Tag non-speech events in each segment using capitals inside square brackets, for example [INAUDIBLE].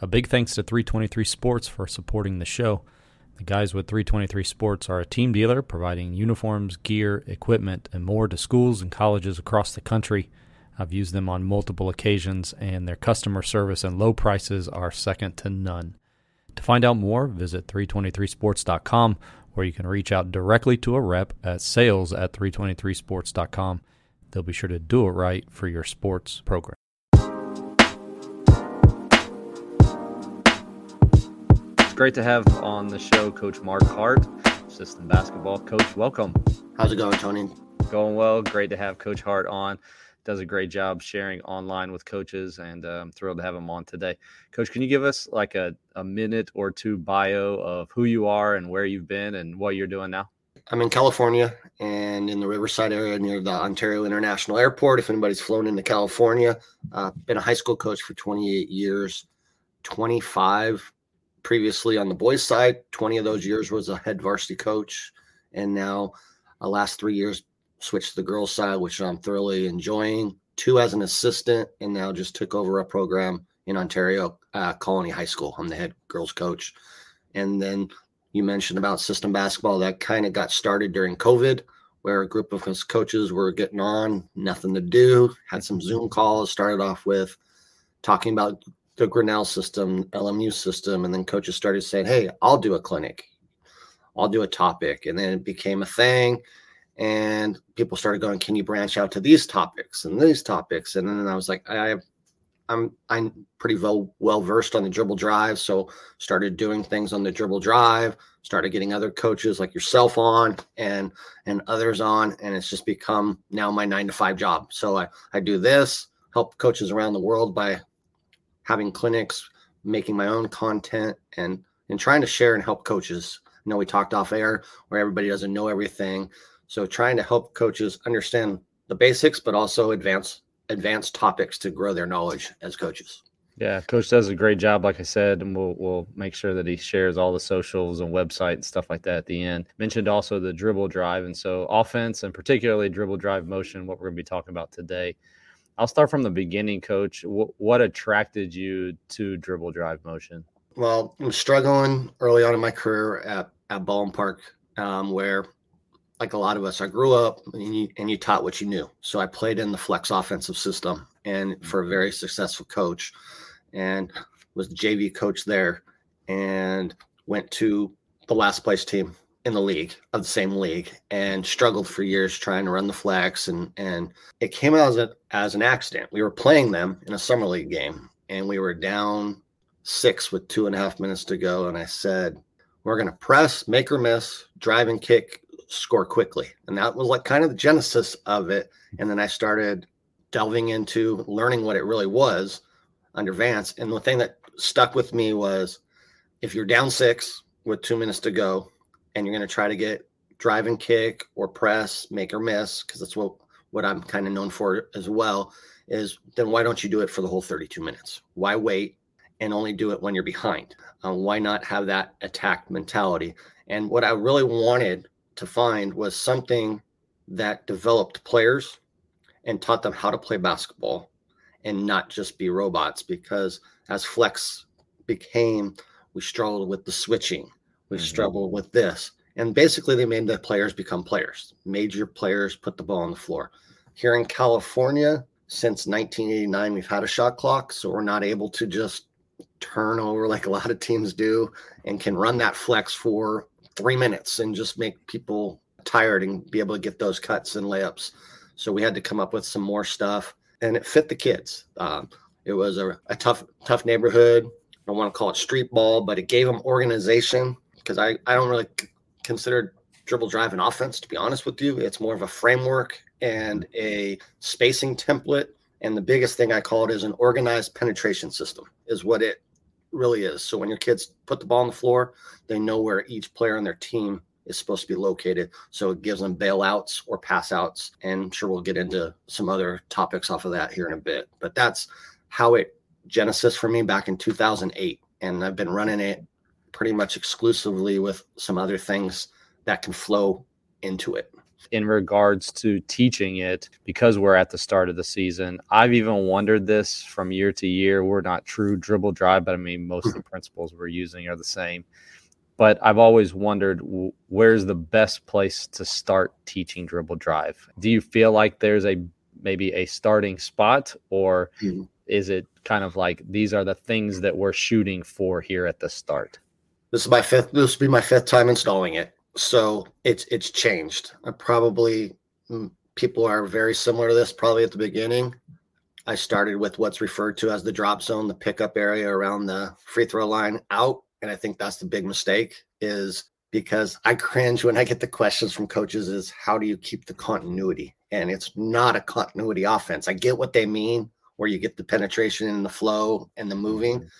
A big thanks to 323 Sports for supporting the show. The guys with 323 Sports are a team dealer providing uniforms, gear, equipment, and more to schools and colleges across the country. I've used them on multiple occasions, and their customer service and low prices are second to none. To find out more, visit 323sports.com, where you can reach out directly to a rep at sales at 323sports.com. They'll be sure to do it right for your sports program. Great to have on the show Coach Marc Hart, assistant basketball coach. Welcome. How's it going, Tony? Going well. Great to have Coach Hart on. Does a great job sharing online with coaches, and uh, I'm thrilled to have him on today. Coach, can you give us like a, a minute or two bio of who you are and where you've been and what you're doing now? I'm in California and in the Riverside area near the Ontario International Airport. If anybody's flown into California, uh, been a high school coach for 28 years, 25 previously on the boys' side. 20 of those years was a head varsity coach, and now uh, last three years switched to the girls' side, which I'm thoroughly enjoying. Two as an assistant, and now just took over a program in Ontario, uh, Colony High School. I'm the head girls' coach, and then you mentioned about system basketball that kind of got started during COVID, where a group of us coaches were getting on, nothing to do, had some Zoom calls, started off with talking about the Grinnell system, LMU system, and then coaches started saying, Hey, I'll do a clinic, I'll do a topic. And then it became a thing. And people started going, Can you branch out to these topics and these topics? And then I was like, I I'm I'm pretty well well versed on the dribble drive, so started doing things on the dribble drive. Started getting other coaches like yourself on and and others on, and it's just become now my nine to five job. So I I do this, help coaches around the world by having clinics, making my own content, and and trying to share and help coaches. You know, we talked off air where everybody doesn't know everything, so trying to help coaches understand the basics, but also advance advanced topics to grow their knowledge as coaches. Yeah, coach does a great job, like I said, and we'll we'll make sure that he shares all the socials and website and stuff like that at the end. Mentioned also the dribble drive, and so offense and particularly dribble drive motion, what we're going to be talking about today. I'll start from the beginning, coach. W- what attracted you to dribble drive motion? Well, I'm struggling early on in my career at at Baldwin Park, um, where like a lot of us, I grew up and you, and you taught what you knew. So I played in the flex offensive system and for a mm-hmm. very successful coach and was the JV coach there and went to the last place team in the league of the same league and struggled for years trying to run the flex and and it came out as, a, as an accident. We were playing them in a summer league game and we were down six with two and a half minutes to go and I said we're going to press, make or miss, drive and kick score quickly. And that was like kind of the genesis of it. And then I started delving into learning what it really was under Vance. And the thing that stuck with me was if you're down six with two minutes to go and you're going to try to get drive and kick or press, make or miss, because that's what, what I'm kind of known for as well, is then why don't you do it for the whole 32 minutes? Why wait and only do it when you're behind? Uh, why not have that attack mentality? And what I really wanted to find was something that developed players and taught them how to play basketball and not just be robots because as flex became we struggled with the switching we mm-hmm. struggled with this and basically they made the players become players major players put the ball on the floor here in california since 1989 we've had a shot clock so we're not able to just turn over like a lot of teams do and can run that flex for three minutes and just make people tired and be able to get those cuts and layups. So we had to come up with some more stuff, and it fit the kids. Um, it was a, a, tough, tough neighborhood. I don't want to call it street ball, but it gave them organization because I, I don't really c- consider dribble drive an offense. To be honest with you, it's more of a framework and a spacing template. And the biggest thing I call it is an organized penetration system. Is what it really is. So when your kids put the ball on the floor, they know where each player on their team is supposed to be located. So it gives them bailouts or pass outs. And I'm sure we'll get into some other topics off of that here in a bit. But that's how it genesis for me back in 2008. And I've been running it pretty much exclusively with some other things that can flow into it. in regards to teaching it because we're at the start of the season. I've even wondered this from year to year. We're not true dribble drive, but I mean, most of the [LAUGHS] principles we're using are the same. But I've always wondered where's the best place to start teaching dribble drive? Do you feel like there's a maybe a starting spot or mm-hmm. is it kind of like these are the things that we're shooting for here at the start? This is my fifth this will be my fifth time installing it so it's it's changed. I probably mm, people are very similar to this. Probably at the beginning, I started with what's referred to as the drop zone, the pickup area around the free throw line out, and I think that's the big mistake. Is because I cringe when I get the questions from coaches is how do you keep the continuity? And it's not a continuity offense. I get what they mean, where you get the penetration and the flow and the moving,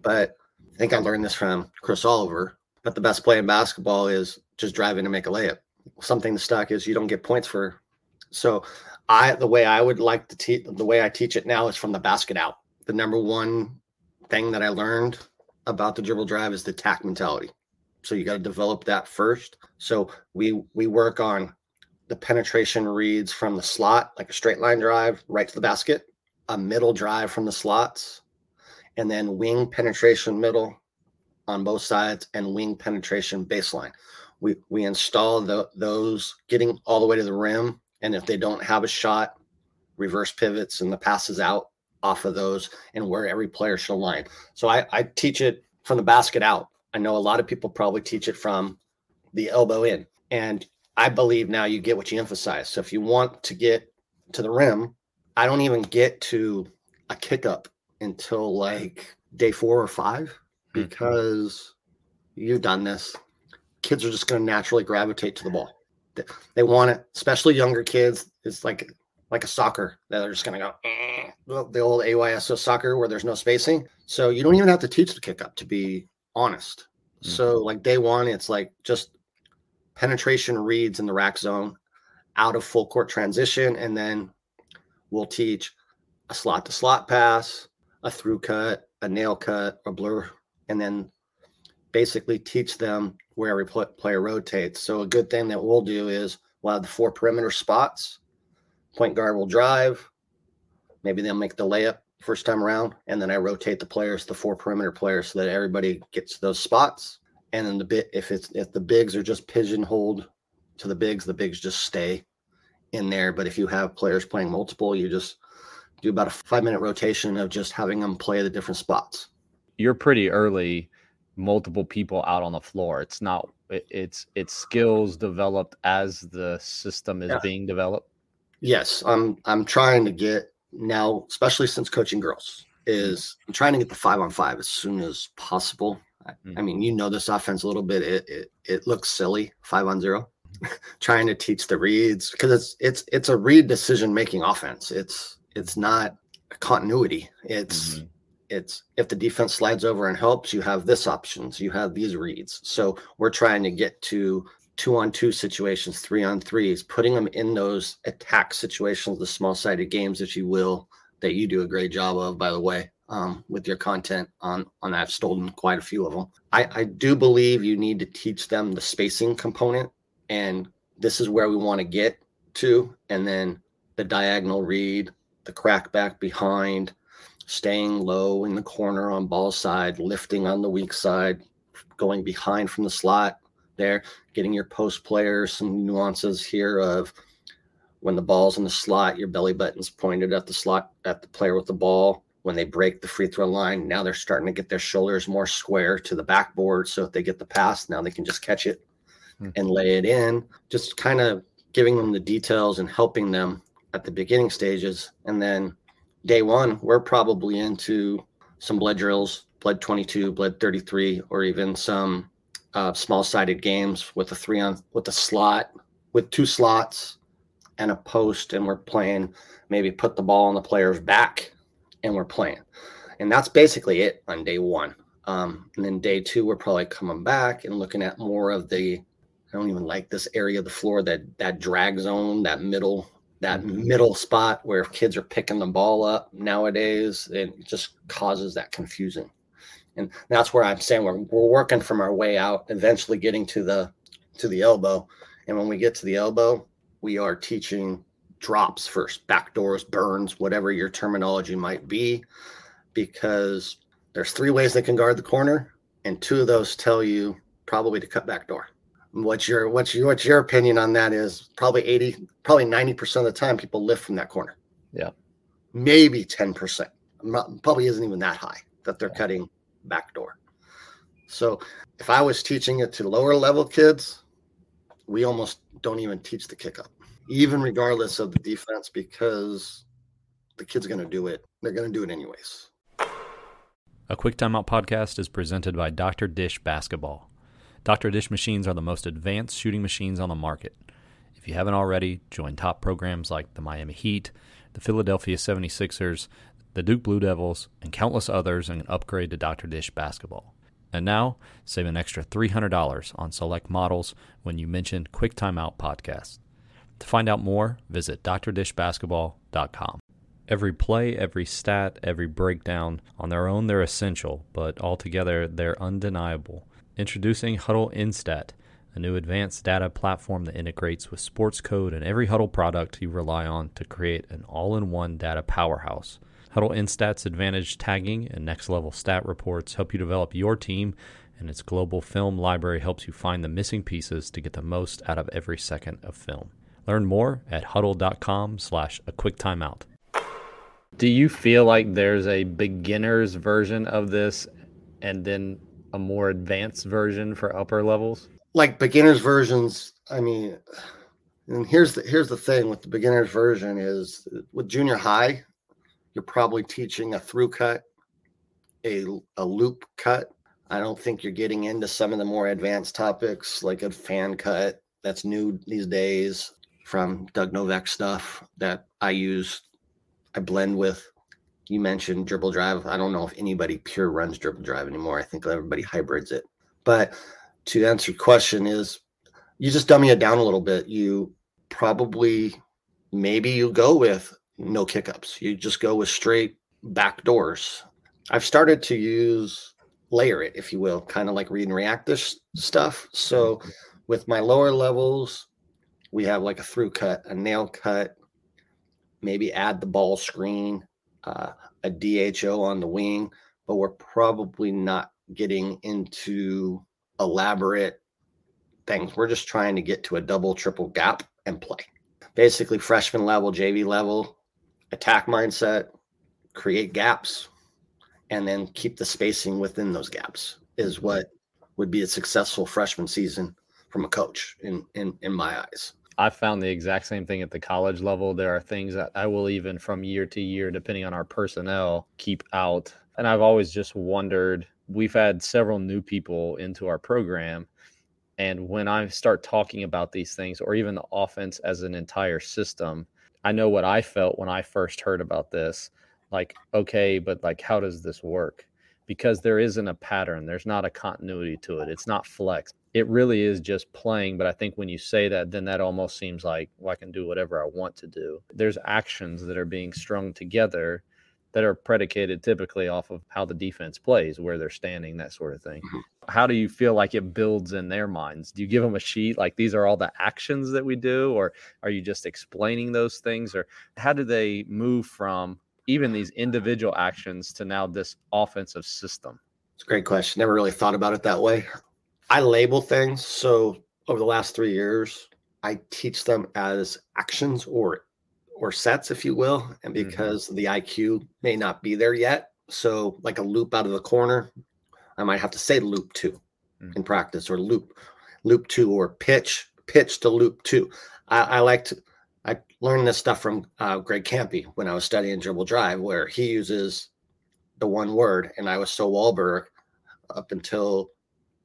but think I learned this from Chris Oliver. But the best play in basketball is just driving to make a layup. Something the stock is you don't get points for. So I the way I would like to teach the way I teach it now is from the basket out. The number one thing that I learned about the dribble drive is the tack mentality. So you got to develop that first. So we we work on the penetration reads from the slot, like a straight line drive right to the basket, a middle drive from the slots, and then wing penetration middle on both sides and wing penetration baseline. We we install the, those getting all the way to the rim and if they don't have a shot reverse pivots and the passes out off of those and where every player should line so I, I teach it from the basket out. I know a lot of people probably teach it from the elbow in and i believe now you get what you emphasize. So if you want to get to the rim i don't even get to a kick up until like day four or five mm-hmm. because mm-hmm. you've done this kids are just going to naturally gravitate to the ball. They, they, want it, especially younger kids. It's like like a soccer that they're just going to go eh, the old AYSO soccer where there's no spacing. So you don't even have to teach the kick up to be honest. Mm-hmm. So like day one, it's like just penetration reads in the rack zone, out of full court transition, and then we'll teach a slot to slot pass, a through cut, a nail cut, a blur, and then basically teach them where every player rotates. So a good thing that we'll do is we'll have the four perimeter spots. Point guard will drive. Maybe they'll make the layup first time around, and then I rotate the players, the four perimeter players, so that everybody gets those spots. And then the bit if it's if the bigs are just pigeonholed to the bigs, the bigs just stay in there. But if you have players playing multiple, you just do about a five minute rotation of just having them play the different spots. You're pretty early multiple people out on the floor. It's not it's it's skills developed as the system is yeah. being developed. Yes, I'm I'm trying to get now, especially since coaching girls, is mm-hmm. I'm trying to get the five on five as soon as possible. I, mm-hmm. I mean, you know this offense a little bit. It it, it looks silly five on zero. [LAUGHS] trying to teach the reads because it's it's it's a read decision making offense. It's it's not continuity. It's mm-hmm it's if the defense slides over and helps, you have this options, you have these reads. So we're trying to get to two on two situations, three on threes, putting them in those attack situations, the small sided games, if you will, that you do a great job of, by the way, um, with your content on on I've stolen quite a few of them. I, I do believe you need to teach them the spacing component, and this is where we want to get to, and then the diagonal read, the crack back behind, staying low in the corner on ball side, lifting on the weak side, going behind from the slot there, getting your post players some nuances here of when the ball's in the slot, your belly button's pointed at the slot at the player with the ball. When they break the free throw line, now they're starting to get their shoulders more square to the backboard. So if they get the pass, now they can just catch it hmm. and lay it in. Just kind of giving them the details and helping them at the beginning stages. And then day one, we're probably into some blood drills, blood 22, blood 33, or even some uh, small sided games with a three on with a slot, with two slots and a post. And we're playing maybe put the ball on the player's back and we're playing. And that's basically it on day one. Um, and then day two, we're probably coming back and looking at more of the, I don't even like this area of the floor, that that drag zone, that middle that mm-hmm. middle spot where kids are picking the ball up nowadays, it just causes that confusion. And that's where I'm saying we're, we're working from our way out, eventually getting to the to the elbow. And when we get to the elbow, we are teaching drops first, backdoors, burns, whatever your terminology might be, because there's three ways they can guard the corner, and two of those tell you probably to cut back door. What's your what's your what's your opinion on that? Is probably 80, probably 90% of the time people lift from that corner. Yeah. Maybe 10%. Probably isn't even that high that they're yeah. cutting back door. So if I was teaching it to lower level kids, we almost don't even teach the kick up, even regardless of the defense, because the kid's going to do it. They're going to do it anyways. A Quick Timeout podcast is presented by Dr. Dish Basketball. Dr. Dish machines are the most advanced shooting machines on the market. If you haven't already, join top programs like the Miami Heat, the Philadelphia 76ers, the Duke Blue Devils, and countless others and upgrade to Dr. Dish Basketball. And now, save an extra $300 on select models when you mention Quick Timeout Podcast. To find out more, visit drdishbasketball.com. Every play, every stat, every breakdown, on their own they're essential, but altogether they're undeniable. Introducing Hudl Instat, a new advanced data platform that integrates with Sportscode and every Hudl product you rely on to create an all in one data powerhouse. Hudl Instat's advantage tagging and next level stat reports help you develop your team, and its global film library helps you find the missing pieces to get the most out of every second of film. Learn more at hudl.com slash a quick timeout. Do you feel like there's a beginner's version of this and then a more advanced version for upper levels? Like beginners versions, I mean, and here's the here's the thing with the beginners version is with junior high, you're probably teaching a through cut, a a loop cut. I don't think you're getting into some of the more advanced topics like a fan cut. That's new these days from Doug Novak stuff that I use. I blend with you mentioned dribble drive. I don't know if anybody pure runs dribble drive anymore. I think everybody hybrids it. But to answer your question is you just dummy it down a little bit. You probably maybe you go with no kickups. You just go with straight back doors. I've started to use layer it, if you will, kind of like read and react this stuff. So with my lower levels, we have like a through cut, a nail cut, maybe add the ball screen, uh, a DHO on the wing, but we're probably not getting into elaborate things. We're just trying to get to a double, triple gap and play. Basically, freshman level, JV level, attack mindset, create gaps, and then keep the spacing within those gaps is what would be a successful freshman season from a coach in in, in my eyes. I found the exact same thing at the college level. There are things that I will even from year to year, depending on our personnel, keep out. And I've always just wondered we've had several new people into our program. And when I start talking about these things, or even the offense as an entire system, I know what I felt when I first heard about this. Like, okay, but like, how does this work? Because there isn't a pattern, there's not a continuity to it, it's not flex it really is just playing. But I think when you say that, then that almost seems like, well, I can do whatever I want to do. There's actions that are being strung together that are predicated typically off of how the defense plays, where they're standing, that sort of thing. Mm-hmm. How do you feel like it builds in their minds? Do you give them a sheet like these are all the actions that we do, or are you just explaining those things, or how do they move from even these individual actions to now this offensive system? It's a great question. Never really thought about it that way. I label things. So over the last three years, I teach them as actions or or sets, if you will. And mm-hmm. because mm-hmm. the IQ may not be there yet, so like a loop out of the corner, I might have to say loop 2 mm-hmm. in practice, or loop loop two, or pitch pitch to loop two. I, I like to. I learned this stuff from uh, Greg Campy when I was studying dribble drive, where he uses the one word, and I was so Walberg up until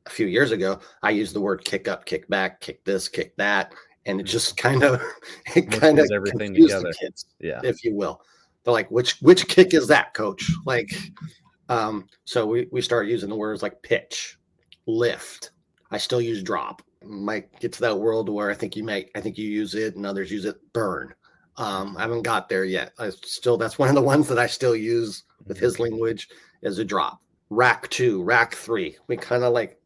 a few years ago, I used the word kick up, kick back, kick this, kick that, and it mm. just kind of [LAUGHS] it kind of everything together, kids, yeah, if you will. They're like, which which kick is that, coach? Like, um, so we we start using the words like pitch, lift. I still use drop. Might get to that world where I think you might, I think you use it, and others use it. Burn. Um, I haven't got there yet. I still that's one of the [LAUGHS] ones that I still use with his language is a drop rack two, rack three. We kind of like,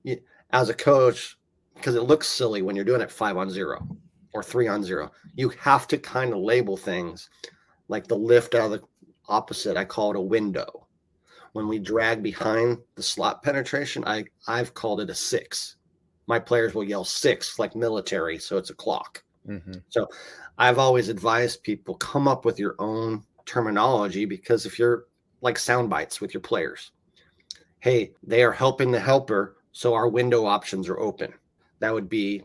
as a coach, because it looks silly when you're doing it five on zero. or three on zero. You have to kind of label things like the lift out of the opposite. I call it a window. When we drag behind the slot penetration, I, I've called it a six. My players will yell six like military, so it's a clock. Mm-hmm. So I've always advised people come up with your own terminology because if you're like sound bites with your players, hey, they are helping the helper, so our window options are open. That would be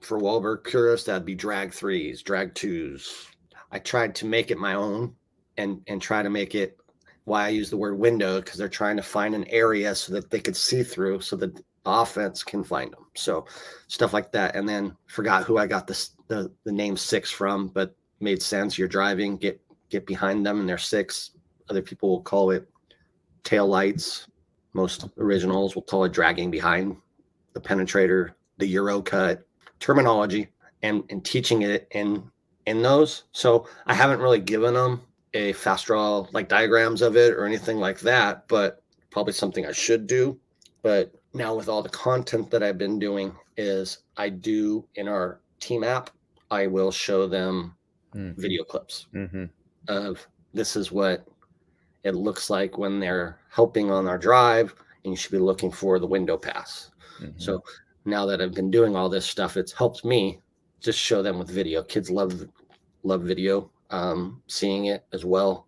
for Walberg purists, that'd be drag threes, drag twos. I tried to make it my own and and try to make it why I use the word window because they're trying to find an area so that they could see through so that offense can find them. So stuff like that. And then forgot who I got this the the name six from, but made sense. You're driving, get get behind them and they're six. Other people will call it tail lights. Most originals will call it dragging behind the penetrator, the Euro cut, terminology and and teaching it in in those. So I haven't really given them a fast draw like diagrams of it or anything like that, but probably something I should do. But now with all the content that I've been doing is I do in our team app, I will show them mm-hmm. video clips mm-hmm. of this is what it looks like when they're helping on our drive and you should be looking for the window pass. Mm-hmm. So now that I've been doing all this stuff, it's helped me just show them with video. Kids love love video, um, seeing it as well,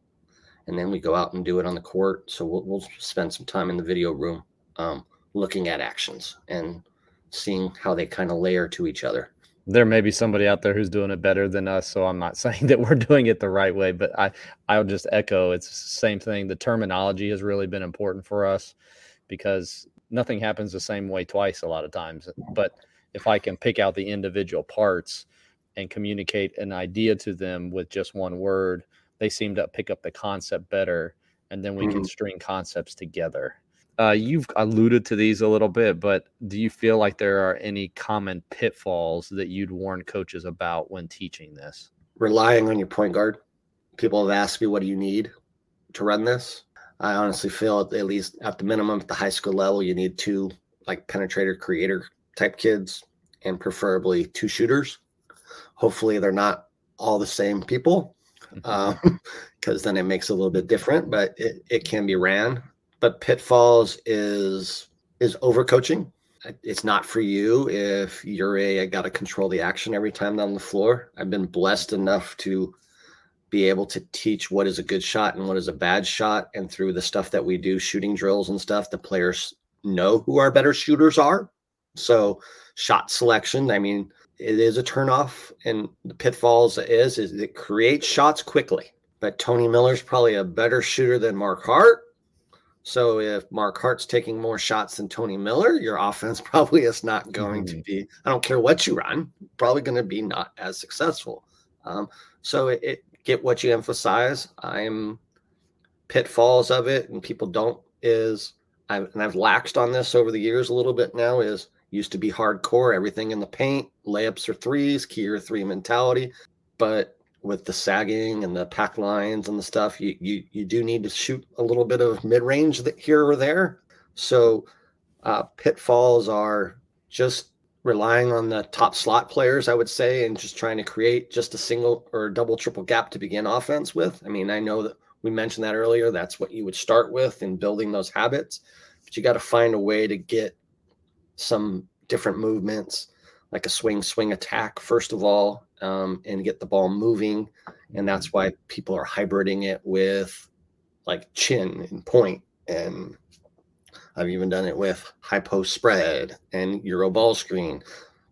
and then we go out and do it on the court. So we'll, we'll spend some time in the video room, um, looking at actions and seeing how they kind of layer to each other. There may be somebody out there who's doing it better than us, so I'm not [LAUGHS] saying that we're doing it the right way, but I I'll just echo it's the same thing. The terminology has really been important for us because nothing happens the same way twice a lot of times. But if I can pick out the individual parts and communicate an idea to them with just one word, they seem to pick up the concept better. And then we mm-hmm. can string concepts together. Uh, you've alluded to these a little bit, but do you feel like there are any common pitfalls that you'd warn coaches about when teaching this? Relying on your point guard. People have asked me, what do you need to run this? I honestly feel at least at the minimum at the high school level, you need two like penetrator creator type kids and preferably two shooters. Hopefully, they're not all the same people because mm-hmm. um, [LAUGHS] then it makes it a little bit different, but it, it can be ran. But pitfalls is is overcoaching. It's not for you if you're a got to control the action every time down the floor. I've been blessed enough to be able to teach what is a good shot and what is a bad shot. And through the stuff that we do, shooting drills and stuff, the players know who our better shooters are. So shot selection, I mean, it is a turnoff. And the pitfalls is is it creates shots quickly. But Tony Miller's probably a better shooter than Marc Hart. So if Marc Hart's taking more shots than Tony Miller, your offense [LAUGHS] probably is not going mm-hmm. to be. I don't care what you run, probably going to be not as successful. Um, so it, it, get what you emphasize. I'm pitfalls of it, and people don't is I've and I've laxed on this over the years a little bit now. Is used to be hardcore, everything in the paint, layups or threes, key or three mentality, but with the sagging and the pack lines and the stuff, you you you do need to shoot a little bit of mid range here or there. So uh, pitfalls are just relying on the top slot players, I would say, and just trying to create just a single or double triple gap to begin offense with. I mean, I know that we mentioned that earlier. That's what you would start with in building those habits, but you got to find a way to get some different movements, like a swing swing attack first of all, um, and get the ball moving. And that's why people are hybriding it with like chin and point and I've even done it with high post spread and Euro ball screen.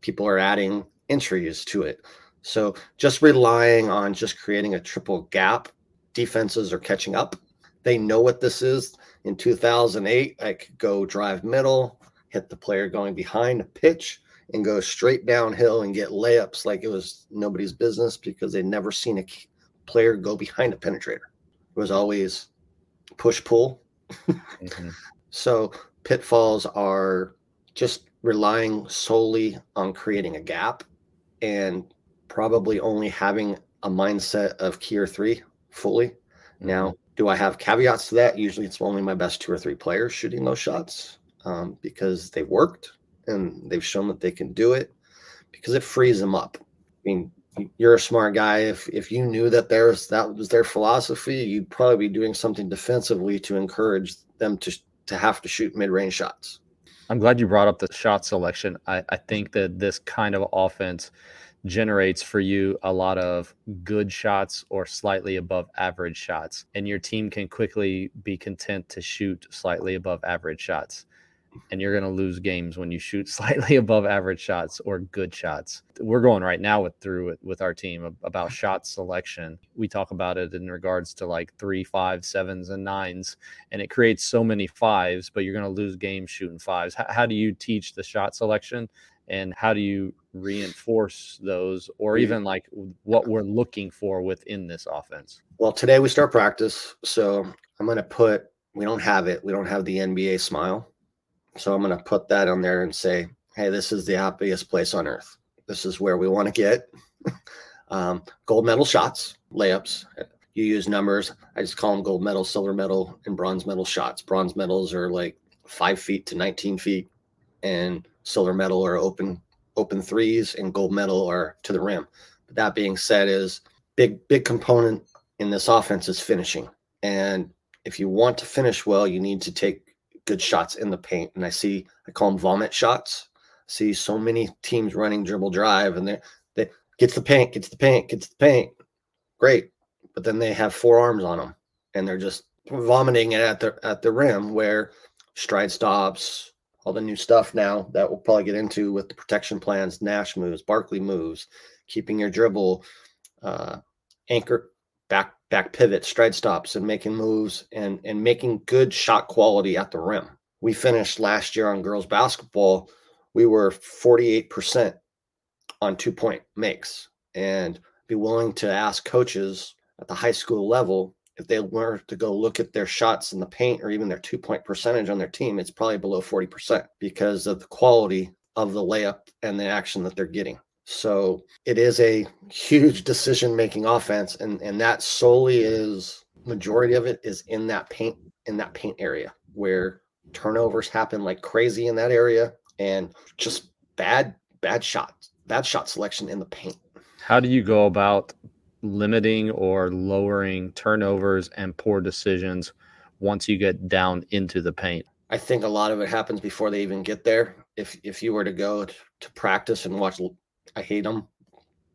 People are adding entries to it. So just relying on just creating a triple gap, defenses are catching up. They know what this is. In 2008, I could go drive middle, hit the player going behind a pitch, and go straight downhill and get layups like it was nobody's business because they'd never seen a player go behind a penetrator. It was always push pull. mm-hmm. [LAUGHS] So pitfalls are just relying solely on creating a gap and probably only having a mindset of key or three fully. Mm-hmm. Now, do I have caveats to that? Usually it's only my best two or three players shooting those shots um, because they worked and they've shown that they can do it because it frees them up. I mean, you're a smart guy. If if you knew that there's that was their philosophy, you'd probably be doing something defensively to encourage them to to have to shoot mid range shots. I'm glad you brought up the shot selection. I, I think that this kind of offense generates for you a lot of good shots or slightly above average shots, and your team can quickly be content to shoot slightly above average shots and you're going to lose games when you shoot [LAUGHS] slightly above average shots or good shots. We're going right now with through it with our team about shot selection. We talk about it in regards to like three, five, sevens, and nines, and it creates so many fives, but you're going to lose games shooting fives. How, how do you teach the shot selection? And how do you reinforce those, or even like what we're looking for within this offense? Well, today we start practice. So I'm going to put, we don't have it. We don't have the NBA smile so I'm going to put that on there and say, hey, this is the happiest place on earth. This is where we want to get [LAUGHS] um, gold medal shots, layups. You use numbers. I just call them gold medal, silver medal, and bronze medal shots. Bronze medals are like five feet to 19 feet, and silver medal are open open threes, and gold medal are to the rim. But that being said, is big big component in this offense is finishing. And if you want to finish well, you need to take good shots in the paint. And I see, I call them vomit shots. I see so many teams running dribble drive and they they gets the paint, gets the paint, gets the paint. Great. But then they have four arms on them and they're just vomiting it at the at the rim where stride stops, all the new stuff now that we'll probably get into with the protection plans, Nash moves, Barkley moves, keeping your dribble, uh, anchor back back pivot, stride stops, and making moves and and making good shot quality at the rim. We finished last year on girls basketball. We were 48% on two point makes, and be willing to ask coaches at the high school level if they were to go look at their shots in the paint or even their two point percentage on their team, it's probably below 40% because of the quality of the layup and the action that they're getting. So it is a huge decision making offense, and and that solely is majority of it is in that paint in that paint area where turnovers happen like crazy in that area, and just bad bad shots, bad shot selection in the paint. How do you go about limiting or lowering turnovers and poor decisions once you get down into the paint? I think a lot of it happens before they even get there. If if you were to go to practice and watch I hate them,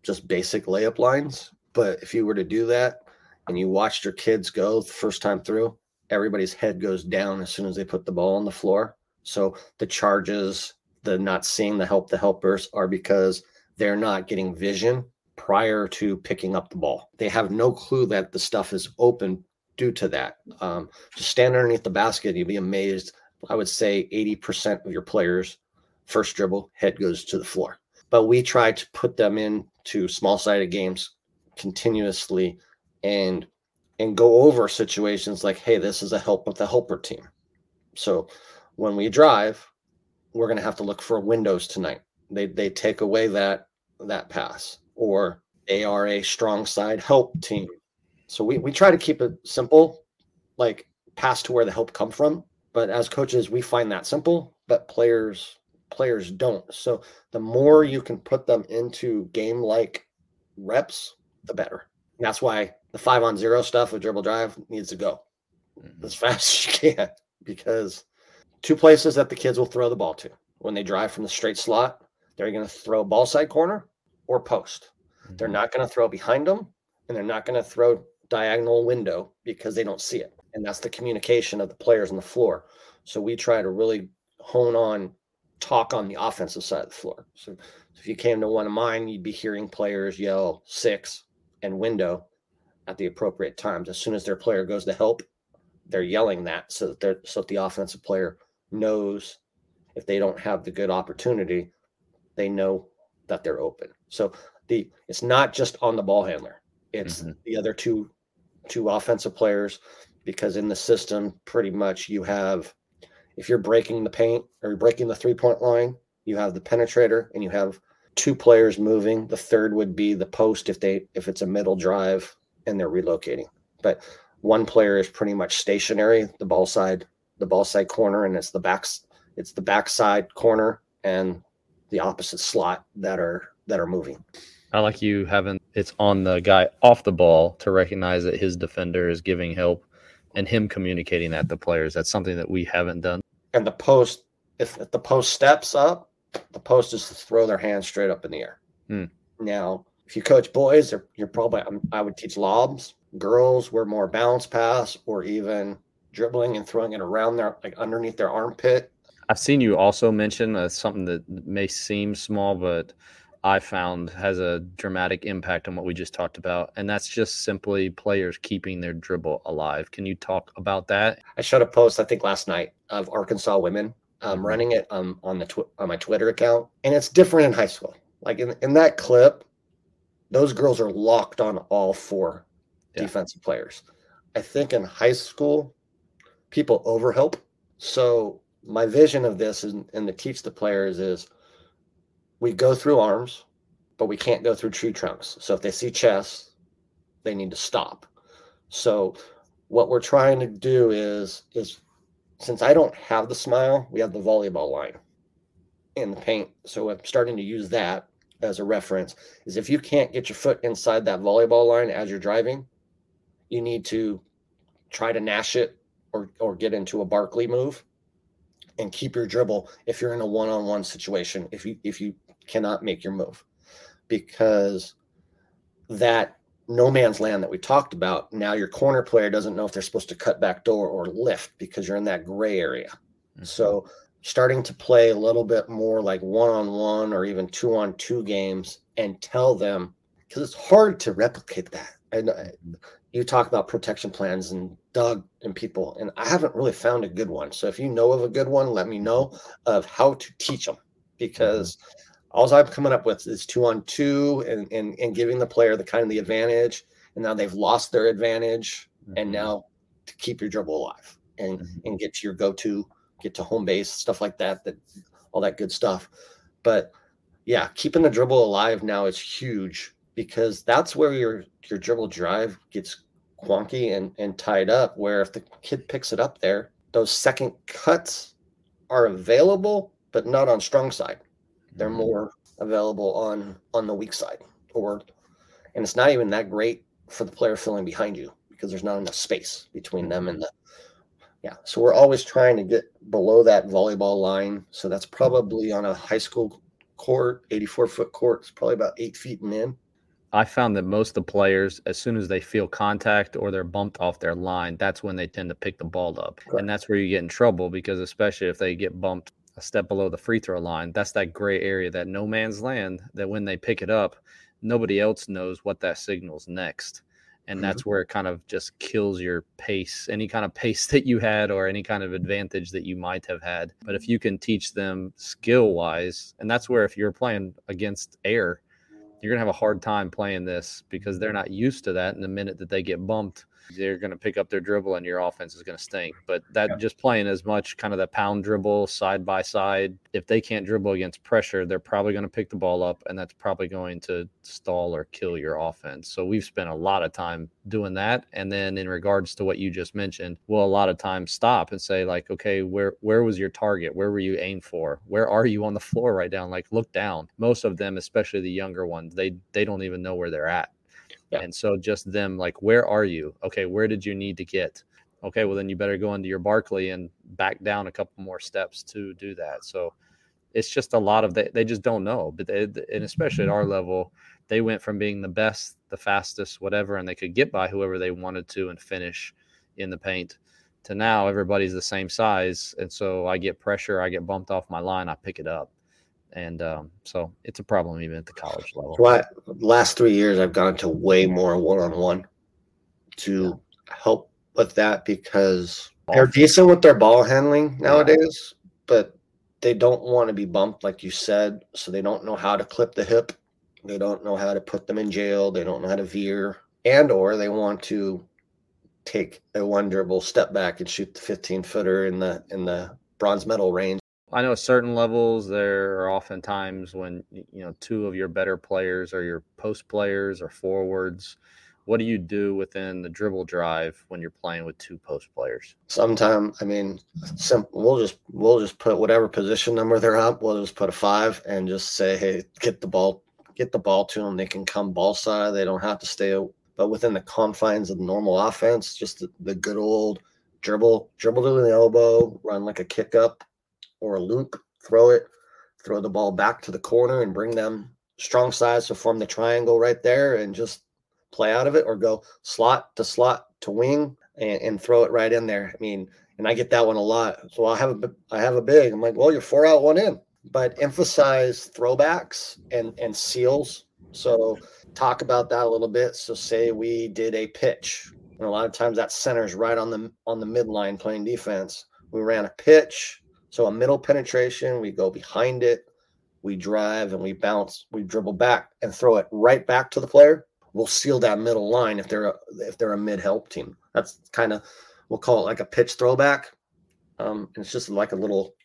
just basic layup lines. But if you were to do that and you watched your kids go the first time through, everybody's head goes down as soon as they put the ball on the floor. So the charges, the not seeing the help, the helpers are because they're not getting vision prior to picking up the ball. They have no clue that the stuff is open due to that. Um, just stand underneath the basket, you'll be amazed. I would say 80% of your players, first dribble, head goes to the floor but we try to put them into small sided games continuously and and go over situations like hey this is a help with the helper team. So when we drive we're going to have to look for windows tonight. They they take away that that pass or they are a strong side help team. So we, we try to keep it simple like pass to where the help come from. But as coaches we find that simple but players players don't. So the more you can put them into game like reps, the better. And that's why the five on zero stuff with dribble drive needs to go mm-hmm. as [LAUGHS] fast as you can because two places that the kids will throw the ball to when they drive from the straight slot, they're going to throw ball side corner or post. Mm-hmm. They're not going to throw behind them and they're not going to throw diagonal window because they don't see it. And that's the communication of the players on the floor. So we try to really hone on talk on the offensive side of the floor. So, if you came to one of mine, you'd be hearing players yell six and window at the appropriate times. As soon as their player goes to help, they're yelling that so that they're so that the offensive player knows if they don't have the good opportunity, they know that they're open. So the it's not just on the ball handler; it's mm-hmm. the other two two offensive players because in the system, pretty much you have if you're breaking the paint or breaking the three point line, you have the penetrator and you have two players moving. The third would be the post if they if it's a middle drive and they're relocating. But one player is pretty much stationary, the ball side, the ball side corner, and it's the backs, it's the backside corner and the opposite slot that are that are moving. I like you having it's on the guy off the ball to recognize that his defender is giving help and him communicating that to players. That's something that we haven't done. And the post, if, if the post steps up, the post is to throw their hands straight up in the air. Hmm. Now, if you coach boys, you're probably I would teach lobs. Girls were more bounce pass or even dribbling and throwing it around their like underneath their armpit. I've seen you also mention uh, something that may seem small, but I found has a dramatic impact on what we just talked about, and that's just simply players keeping their dribble alive. Can you talk about that? I showed a post I think last night of Arkansas women um, mm-hmm. running it um, on the tw- on my Twitter account, and it's different in high school. Like in in that clip, those girls are locked on all four yeah. defensive players. I think in high school, people overhelp. So my vision of this and, and to teach the players is we go through arms, but we can't go through tree trunks. So if they see chests, they need to stop. So what we're trying to do is is since I don't have the smile, we have the volleyball line in the paint. So I'm starting to use that as a reference. Is if you can't get your foot inside that volleyball line as you're driving, you need to try to nash it or or get into a Barkley move and keep your dribble if you're in a one-on-one situation if you if you cannot make your move because that no man's land that we talked about now your corner player doesn't know if they're supposed to cut back door or lift because you're in that gray area mm-hmm. so starting to play a little bit more like one-on-one or even two-on-two games and tell them because it's hard to replicate that and mm-hmm you talk about protection plans and Doug and people, and I haven't really found a good one. So if you know of a good one, let me know of how to teach them because all I'm coming up with is two on two and, and, and giving the player the kind of the advantage. And now they've lost their advantage. Mm-hmm. And now to keep your dribble alive and, mm-hmm. and get to your go to, get to home base, stuff like that, that all that good stuff. But yeah, keeping the dribble alive now is huge because that's where your your dribble drive gets wonky and, and tied up. Where if the kid picks it up there, those second cuts are available, but not on strong side. They're mm-hmm. more available on on the weak side, or and it's not even that great for the player filling behind you because there's not enough space between them and the yeah. So we're always trying to get below that volleyball line. So that's probably on a high school court, 84 foot court. It's probably about eight feet and in. I found that most of the players, as soon as they feel contact or they're bumped off their line, that's when they tend to pick the ball up. Correct. And that's where you get in trouble because, especially if they get bumped a step below the free throw line, that's that gray area, that no man's land, that when they pick it up, nobody else knows what that signals next. And mm-hmm. that's where it kind of just kills your pace, any kind of [LAUGHS] pace that you had or any kind of advantage that you might have had. But if you can teach them skill wise, and that's where if you're playing against air, you're going to have a hard time playing this because they're not used to that. And the minute that they get bumped, they're going to pick up their dribble and your offense is going to stink. But that yeah. just playing as much kind of the pound dribble side by side, if they can't dribble against pressure, they're probably going to pick the ball up and that's probably going to stall or kill your offense. So we've spent a lot of time doing that. And then in regards to what you just mentioned, we'll a lot of times stop and say, like, okay, where where was your target? Where were you aimed for? Where are you on the floor right now? Like look down. Most of them, especially the younger ones, they they don't even know where they're at yeah. And so just them like, where are you? Okay, where did you need to get? Okay, well then you better go into your Barkley and back down a couple more steps to do that. So it's just a lot of they, they just don't know. But they, and especially at our level, they went from being the best, the fastest, whatever, and they could get by whoever they wanted to and finish in the paint to now everybody's the same size. And so I get pressure, I get bumped off my line, I pick it up and um, so it's a problem even at the college level. Last three years I've gone to way more one-on-one to yeah. help with that because ball they're decent with their ball handling nowadays, yeah. but they don't want to be bumped, like you said. So they don't know how to clip the hip. They don't know how to put them in jail. They don't know how to veer, and or they want to take a one dribble step back and shoot the 15 footer in the in the bronze medal range I know at certain levels there are often times when you know two of your better players are your post players or forwards. What do you do within the dribble drive when you're playing with two post players? Sometimes, I mean. We'll just we'll just put whatever position number they're up. We'll just put a five and just say, hey, get the ball, get the ball to them. They can come ball side. They don't have to stay, but within the confines of normal offense, just the, the good old dribble, dribble to the elbow, run like a kick up or a loop, throw it, throw the ball back to the corner and bring them strong sides to form the triangle right there and just play out of it or go slot to slot to wing and, and throw it right in there. I mean, and I get that one a lot. So I have a I have a big. I'm like, well, you're four out, one in. But emphasize throwbacks and and seals. So talk about that a little bit. So say we did a pitch, and a lot of times that center's right on the on the midline playing defense. We ran a pitch, so a middle penetration. We go behind it, we drive, and we bounce. We dribble back and throw it right back to the player. We'll seal that middle line if they're a, if they're a mid help team. That's kind of we'll call it like a pitch throwback. Um, and it's just like a little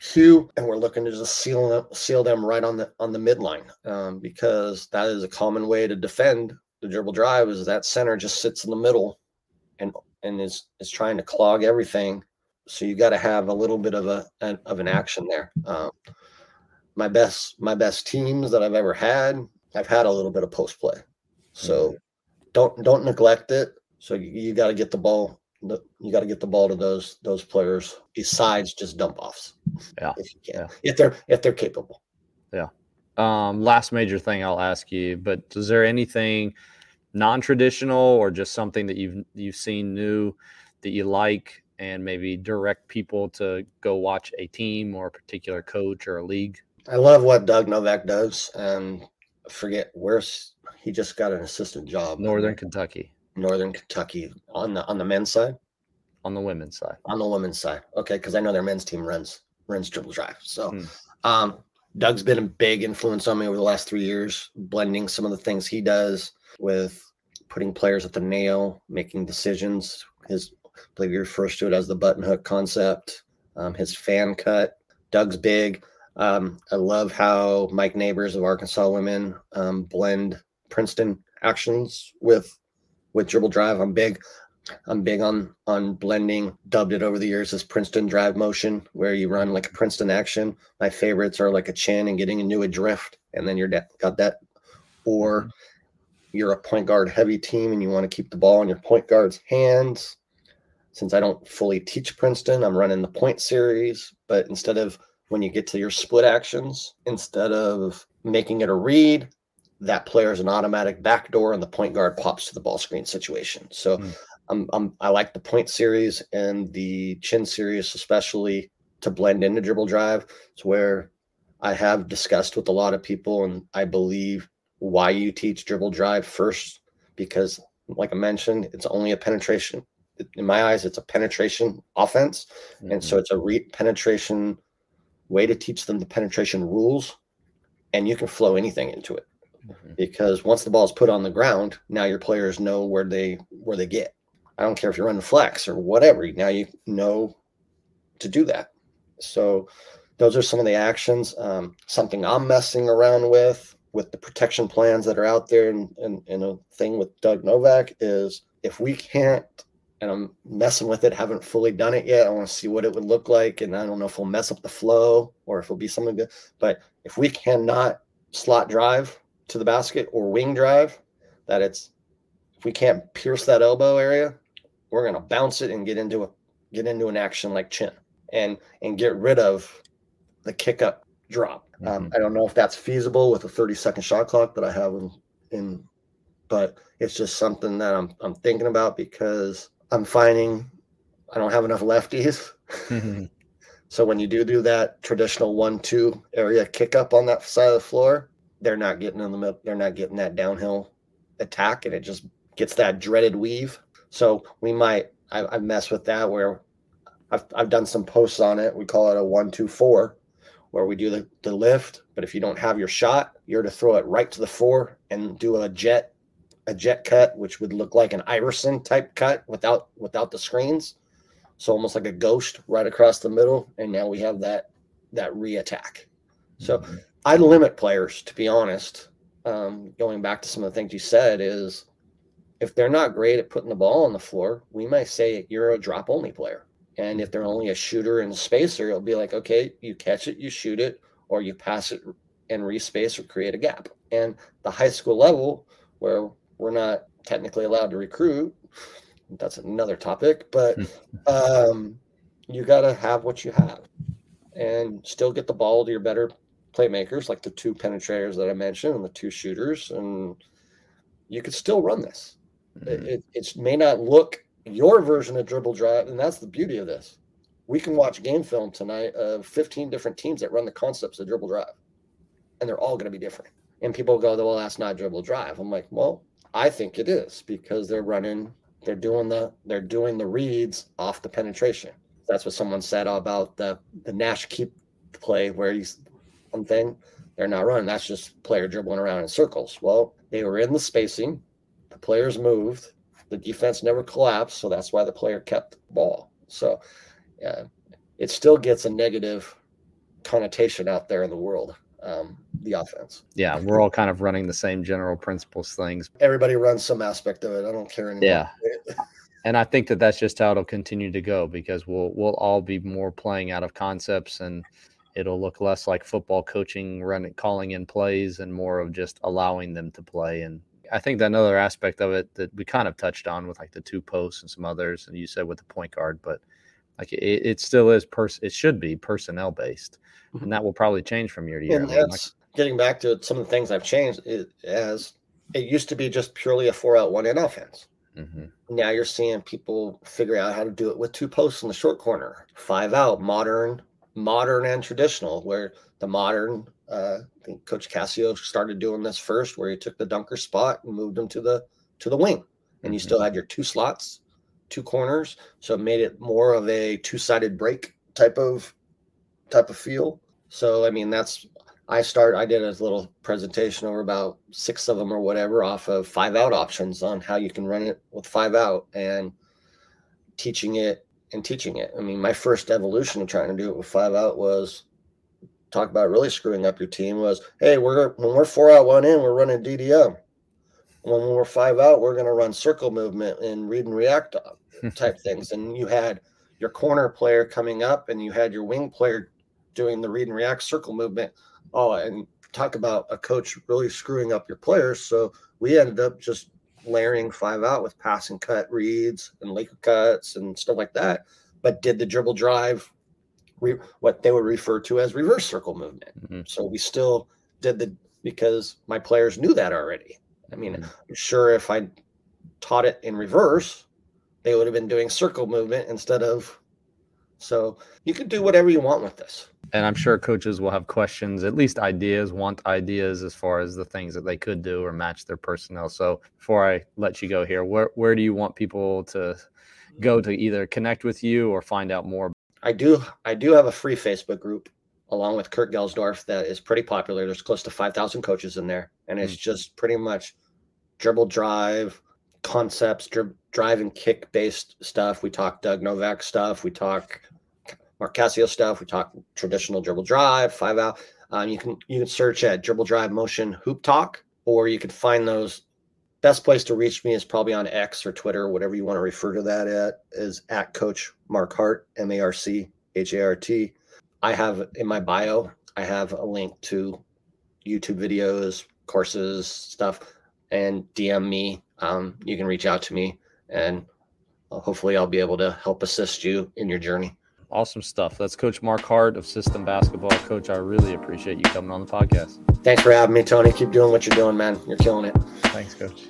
cue, and we're looking to just seal them, seal them right on the on the midline um, because that is a common way to defend the dribble drive. Is that center just sits in the middle and and is is trying to clog everything. So you got to have a little bit of a of an action there. Um, my best my best teams that I've ever had, I've had a little bit of post play. So mm-hmm. don't don't neglect it. So you, you got to get the ball you got to get the ball to those those players besides just dump offs. Yeah, if you can, yeah. if they're if they're capable. Yeah. Um, last major thing I'll ask you, but is there anything non-traditional or just something that you've you've seen new that you like, and maybe direct people to go watch a team or a particular coach or a league? I love what Doug Novak does, and forget where's he just got an assistant job. Northern Kentucky. Northern Kentucky on the on the men's side, on the women's side, on the women's side. Okay, because I know their men's team runs runs dribble drive. So, hmm. um, Doug's been a big influence on me over the last three years, blending some of the things he does with putting players at the nail, making decisions. His, I believe he refers to it as the button hook concept. Um, his fan cut. Doug's big. Um, I love how Mike Neighbors of Arkansas Women um, blend Princeton actions with with dribble drive. I'm big. I'm big on on blending. Dubbed it over the years as Princeton drive motion, where you run like a Princeton action. My favorites are like a chin and getting into a drift, and then you're de- got that. Or you're a point guard heavy team and you want to keep the ball in your point guard's hands. Since I don't fully teach Princeton, I'm running the point series. But instead of when you get to your split actions, instead of making it a read, that player is an automatic backdoor and the point guard pops to the ball screen situation. So mm. I'm, I'm, I like the point series and the chin series, especially to blend into dribble drive. It's where I have discussed with a lot of people, and I believe why you teach dribble drive first, because like I mentioned, it's only a penetration. In my eyes, it's a penetration offense. Mm-hmm. And so mm-hmm. it's a re- penetration way to teach them the penetration rules, and you can flow anything into it mm-hmm. because once the ball is put on the ground, now your players know where they where they get. I don't care if you're running flex or whatever. Now you know to do that. So those are some of the actions. Um, something I'm messing around with with the protection plans that are out there, and, and, and a thing with Doug Novak is if we can't and I'm messing with it. Haven't fully done it yet. I want to see what it would look like, and I don't know if we'll mess up the flow or if it'll be something good. But if we cannot slot drive to the basket or wing drive, that it's if we can't pierce that elbow area, we're gonna bounce it and get into a get into an action like chin and and get rid of the kick up drop. Um, mm-hmm. Um, I don't know if that's feasible with a 30 second shot clock that I have in, in but it's just something that I'm I'm thinking about because I'm finding I don't have enough lefties. Mm-hmm. so when you do do that traditional one two area kick up on that side of the floor, they're not getting in the middle, they're not getting that downhill attack, and it just gets that dreaded weave. So we might I, I mess with that where I've I've done some posts on it. We call it a one two four, where we do the, the lift. But if you don't have your shot, you're to throw it right to the four and do a jet a jet cut, which would look like an Iverson type cut without without the screens. So almost like a ghost right across the middle. And now we have that that re-attack. So mm-hmm. I limit players, to be honest. Um, going back to some of the things you said, is if they're not great at putting the ball on the floor, we might say you're a drop only player. And if they're only a shooter and a spacer, it'll be like, okay, you catch it, you shoot it, or you pass it and respace or create a gap. And the high school level, where we're not technically allowed to recruit, that's another topic, but um, you got to have what you have and still get the ball to your better playmakers, like the two penetrators that I mentioned and the two shooters. And you could still run this. Mm-hmm. It, it may not look your version of dribble drive, and that's the beauty of this. We can watch game film tonight of 15 different teams that run the concepts of dribble drive, and they're all going to be different. And people go, "Well, that's not dribble drive." I'm like, "Well, I think it is because they're running, they're doing the, they're doing the reads off the penetration. That's what someone said about the the Nash keep play where he's one thing they're not running. That's just player dribbling around in circles. Well, they were in the spacing, the players moved, the defense never collapsed, so that's why the player kept the ball. So, it still gets a negative connotation out there in the world. Um, the offense. Yeah, we're all kind of running the same general principles things. Everybody runs some aspect of it. I don't care anymore. Yeah. and I think that that's just how it'll continue to go because we'll we'll all be more playing out of concepts and it'll look less like football coaching, running, calling in plays, and more of just allowing them to play. And I think that another aspect of it that we kind of touched on with like the two posts and some others, and you said with the point guard, but like it, it still is pers it should be personnel based, mm-hmm. and that will probably change from year to year. And that's getting back to some of the things I've changed. It, as it used to be just purely a four out one in offense. Mm-hmm. Now you're seeing people figure out how to do it with two posts in the short corner, five out, modern modern and traditional, where the modern, uh, I think Coach Cassio started doing this first, where he took the dunker spot and moved him to the to the wing, and you mm-hmm. still had your two slots, two corners, so it made it more of a two sided break type of type of feel. So I mean, that's I start. I did a little presentation over about six of them or whatever off of five out options on how you can run it with five out and teaching it and teaching it. I mean, my first evolution of trying to do it with five out was talk about really screwing up your team was, hey, we're when we're four out, one in, we're running DDM. When we're five out, we're going to run circle movement and read and react [LAUGHS] type things. And you had your corner player coming up, and you had your wing player doing the read and react circle movement. Oh, and talk about a coach really screwing up your players. So we ended up just layering five out with pass and cut reads and Laker cuts and stuff like that, but did the dribble drive, re, what they would refer to as reverse circle movement. Mm-hmm. So we still did the because my players knew that already. I mean, mm-hmm. I'm sure if I taught it in reverse, they would have been doing circle movement instead of. So you can do whatever you want with this and I'm sure coaches will have questions, at least ideas, want ideas as far as the things that they could do or match their personnel. So before I let you go here, where where do you want people to go to either connect with you or find out more? I do I do have a free Facebook group along with Kurt Gelsdorf that is pretty popular. There's close to 5,000 coaches in there, and it's mm-hmm. just pretty much dribble drive concepts, drib, drive and kick based stuff. We talk Doug Novak stuff. We talk Mark Cassio stuff. We talk traditional dribble drive, five out. Um, you can you can search at dribble drive motion hoop talk, or you can find those. Best place to reach me is probably on X or Twitter, whatever you want to refer to that at, is at Coach Marc Hart, M A R C H A R T. I have in my bio, I have a link to YouTube videos, courses, stuff, and DM me. Um, you can reach out to me, and uh, hopefully, I'll be able to help assist you in your journey. Awesome stuff. That's Coach Marc Hart of System Basketball. Coach, I really appreciate you coming on the podcast. Thanks for having me, Tony. Keep doing what you're doing, man. You're killing it. Thanks, Coach.